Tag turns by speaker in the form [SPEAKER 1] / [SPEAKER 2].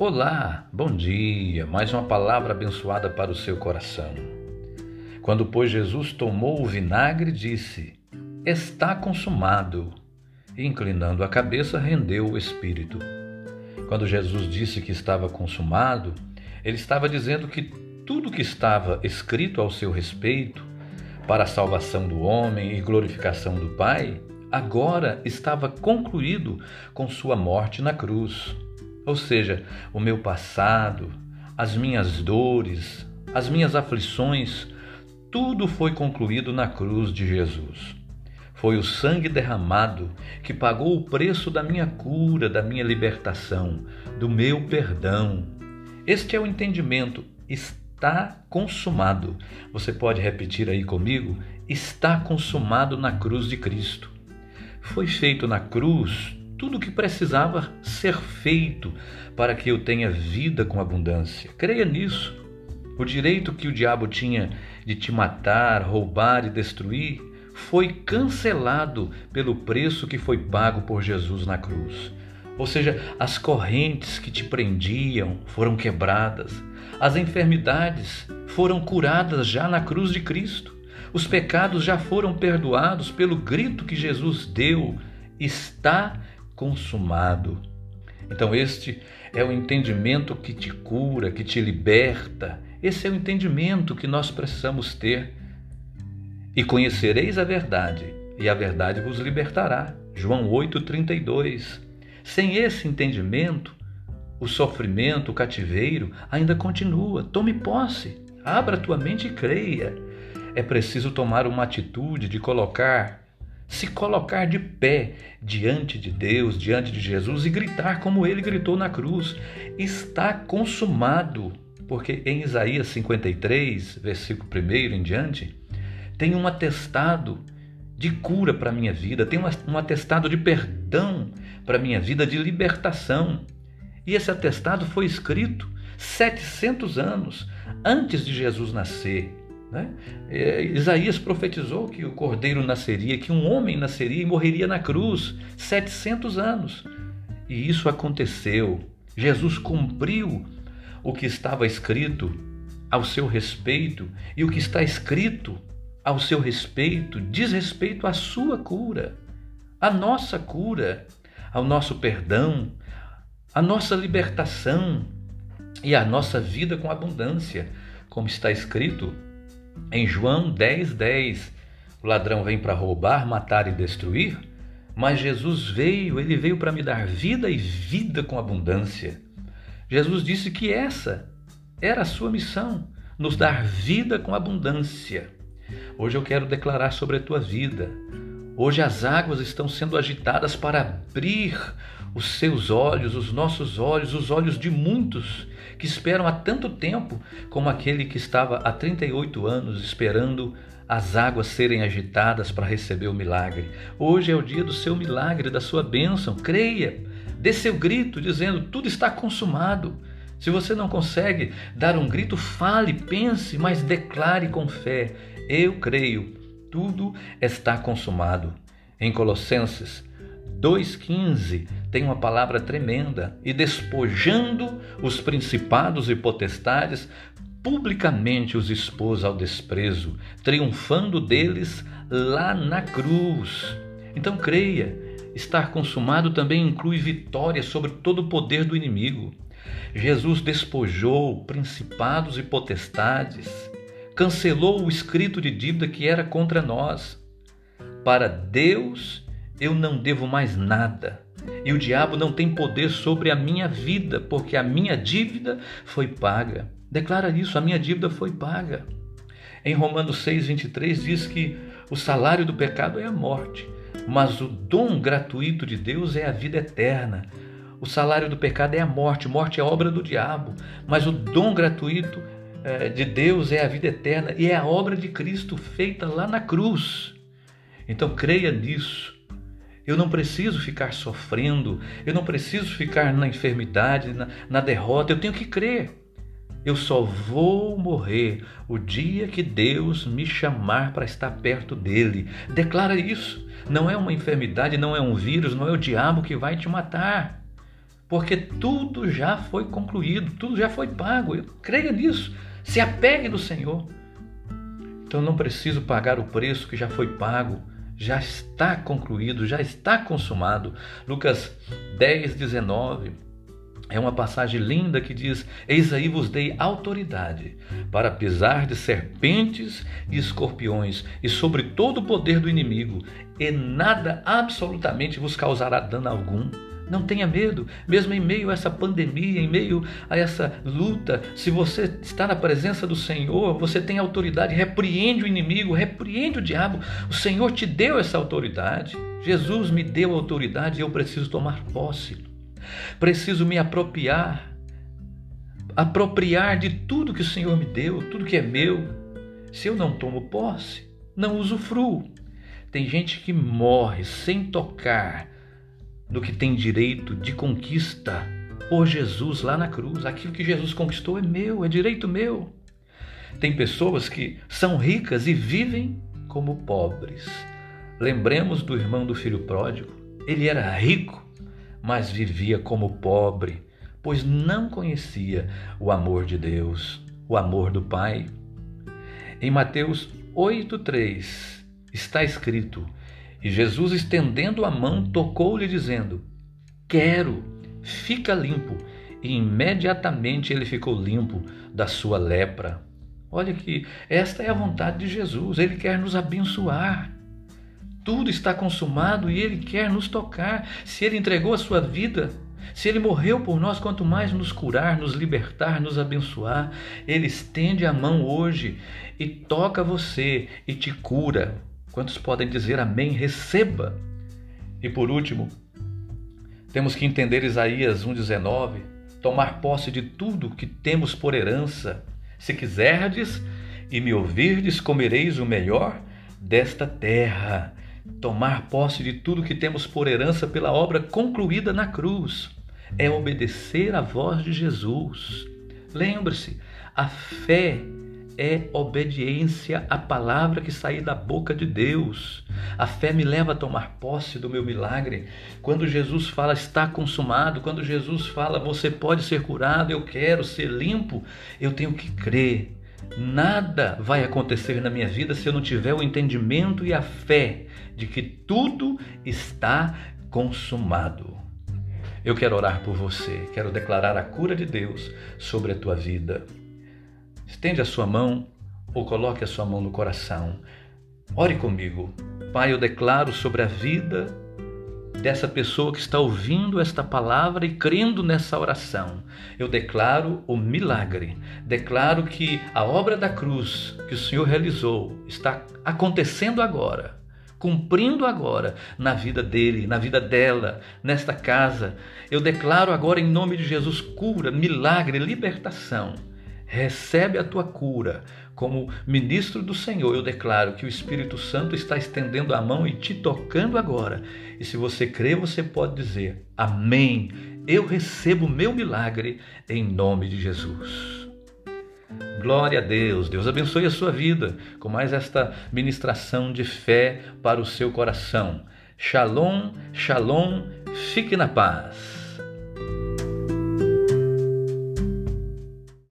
[SPEAKER 1] Olá, bom dia, mais uma palavra abençoada para o seu coração. Quando, pois, Jesus tomou o vinagre, disse: Está consumado. E, inclinando a cabeça, rendeu o espírito. Quando Jesus disse que estava consumado, ele estava dizendo que tudo que estava escrito ao seu respeito, para a salvação do homem e glorificação do Pai, agora estava concluído com sua morte na cruz. Ou seja, o meu passado, as minhas dores, as minhas aflições, tudo foi concluído na cruz de Jesus. Foi o sangue derramado que pagou o preço da minha cura, da minha libertação, do meu perdão. Este é o entendimento. Está consumado. Você pode repetir aí comigo? Está consumado na cruz de Cristo. Foi feito na cruz tudo o que precisava ser feito para que eu tenha vida com abundância. Creia nisso. O direito que o diabo tinha de te matar, roubar e destruir foi cancelado pelo preço que foi pago por Jesus na cruz. Ou seja, as correntes que te prendiam foram quebradas, as enfermidades foram curadas já na cruz de Cristo, os pecados já foram perdoados pelo grito que Jesus deu: está consumado. Então, este é o entendimento que te cura, que te liberta. Esse é o entendimento que nós precisamos ter. E conhecereis a verdade, e a verdade vos libertará. João 8,32. Sem esse entendimento, o sofrimento, o cativeiro ainda continua. Tome posse, abra tua mente e creia. É preciso tomar uma atitude de colocar se colocar de pé diante de Deus, diante de Jesus e gritar como ele gritou na cruz: Está consumado. Porque em Isaías 53, versículo 1 em diante, tem um atestado de cura para a minha vida, tem um atestado de perdão para a minha vida, de libertação. E esse atestado foi escrito 700 anos antes de Jesus nascer. Né? É, Isaías profetizou que o cordeiro nasceria, que um homem nasceria e morreria na cruz 700 anos. E isso aconteceu. Jesus cumpriu o que estava escrito ao seu respeito, e o que está escrito ao seu respeito diz respeito à sua cura, à nossa cura, ao nosso perdão, à nossa libertação e à nossa vida com abundância, como está escrito em João 10, 10, o ladrão vem para roubar, matar e destruir, mas Jesus veio, ele veio para me dar vida e vida com abundância. Jesus disse que essa era a sua missão, nos dar vida com abundância. Hoje eu quero declarar sobre a tua vida. Hoje as águas estão sendo agitadas para abrir os seus olhos, os nossos olhos, os olhos de muitos que esperam há tanto tempo, como aquele que estava há 38 anos esperando as águas serem agitadas para receber o milagre. Hoje é o dia do seu milagre, da sua bênção. Creia, dê seu grito dizendo: tudo está consumado. Se você não consegue dar um grito, fale, pense, mas declare com fé: eu creio, tudo está consumado. Em Colossenses 2,15 tem uma palavra tremenda. E despojando os principados e potestades, publicamente os expôs ao desprezo, triunfando deles lá na cruz. Então creia, estar consumado também inclui vitória sobre todo o poder do inimigo. Jesus despojou principados e potestades, cancelou o escrito de dívida que era contra nós. Para Deus eu não devo mais nada. E o diabo não tem poder sobre a minha vida, porque a minha dívida foi paga. Declara isso, a minha dívida foi paga. Em Romanos 6:23 diz que o salário do pecado é a morte, mas o dom gratuito de Deus é a vida eterna. O salário do pecado é a morte, morte é obra do diabo, mas o dom gratuito de Deus é a vida eterna e é a obra de Cristo feita lá na cruz. Então creia nisso. Eu não preciso ficar sofrendo, eu não preciso ficar na enfermidade, na, na derrota, eu tenho que crer. Eu só vou morrer o dia que Deus me chamar para estar perto dele. Declara isso. Não é uma enfermidade, não é um vírus, não é o diabo que vai te matar. Porque tudo já foi concluído, tudo já foi pago. Eu creia nisso. Se apegue no Senhor. Então não preciso pagar o preço que já foi pago, já está concluído, já está consumado. Lucas 10, 19. É uma passagem linda que diz: Eis aí vos dei autoridade para pisar de serpentes e escorpiões e sobre todo o poder do inimigo, e nada absolutamente vos causará dano algum. Não tenha medo, mesmo em meio a essa pandemia, em meio a essa luta, se você está na presença do Senhor, você tem autoridade, repreende o inimigo, repreende o diabo. O Senhor te deu essa autoridade. Jesus me deu autoridade e eu preciso tomar posse. Preciso me apropriar, apropriar de tudo que o Senhor me deu, tudo que é meu. Se eu não tomo posse, não usufruo. Tem gente que morre sem tocar no que tem direito de conquista por Jesus lá na cruz. Aquilo que Jesus conquistou é meu, é direito meu. Tem pessoas que são ricas e vivem como pobres. Lembremos do irmão do filho pródigo. Ele era rico, mas vivia como pobre, pois não conhecia o amor de Deus, o amor do Pai. Em Mateus 8,3 está escrito: E Jesus, estendendo a mão, tocou-lhe, dizendo: Quero, fica limpo. E imediatamente ele ficou limpo da sua lepra. Olha que esta é a vontade de Jesus, ele quer nos abençoar tudo está consumado e Ele quer nos tocar. Se Ele entregou a sua vida, se Ele morreu por nós, quanto mais nos curar, nos libertar, nos abençoar. Ele estende a mão hoje e toca você e te cura. Quantos podem dizer amém? Receba. E por último, temos que entender Isaías 1,19, tomar posse de tudo que temos por herança. Se quiserdes e me ouvirdes, comereis o melhor desta terra tomar posse de tudo que temos por herança pela obra concluída na cruz. É obedecer à voz de Jesus. Lembre-se, a fé é obediência à palavra que sair da boca de Deus. A fé me leva a tomar posse do meu milagre. Quando Jesus fala está consumado, quando Jesus fala você pode ser curado, eu quero ser limpo, eu tenho que crer. Nada vai acontecer na minha vida se eu não tiver o entendimento e a fé de que tudo está consumado. Eu quero orar por você, quero declarar a cura de Deus sobre a tua vida. Estende a sua mão ou coloque a sua mão no coração. Ore comigo. Pai, eu declaro sobre a vida dessa pessoa que está ouvindo esta palavra e crendo nessa oração. Eu declaro o milagre. Declaro que a obra da cruz que o Senhor realizou está acontecendo agora cumprindo agora na vida dele, na vida dela, nesta casa. Eu declaro agora em nome de Jesus cura, milagre, libertação. Recebe a tua cura. Como ministro do Senhor, eu declaro que o Espírito Santo está estendendo a mão e te tocando agora. E se você crê, você pode dizer: Amém. Eu recebo meu milagre em nome de Jesus. Glória a Deus. Deus abençoe a sua vida com mais esta ministração de fé para o seu coração. Shalom, shalom. Fique na paz.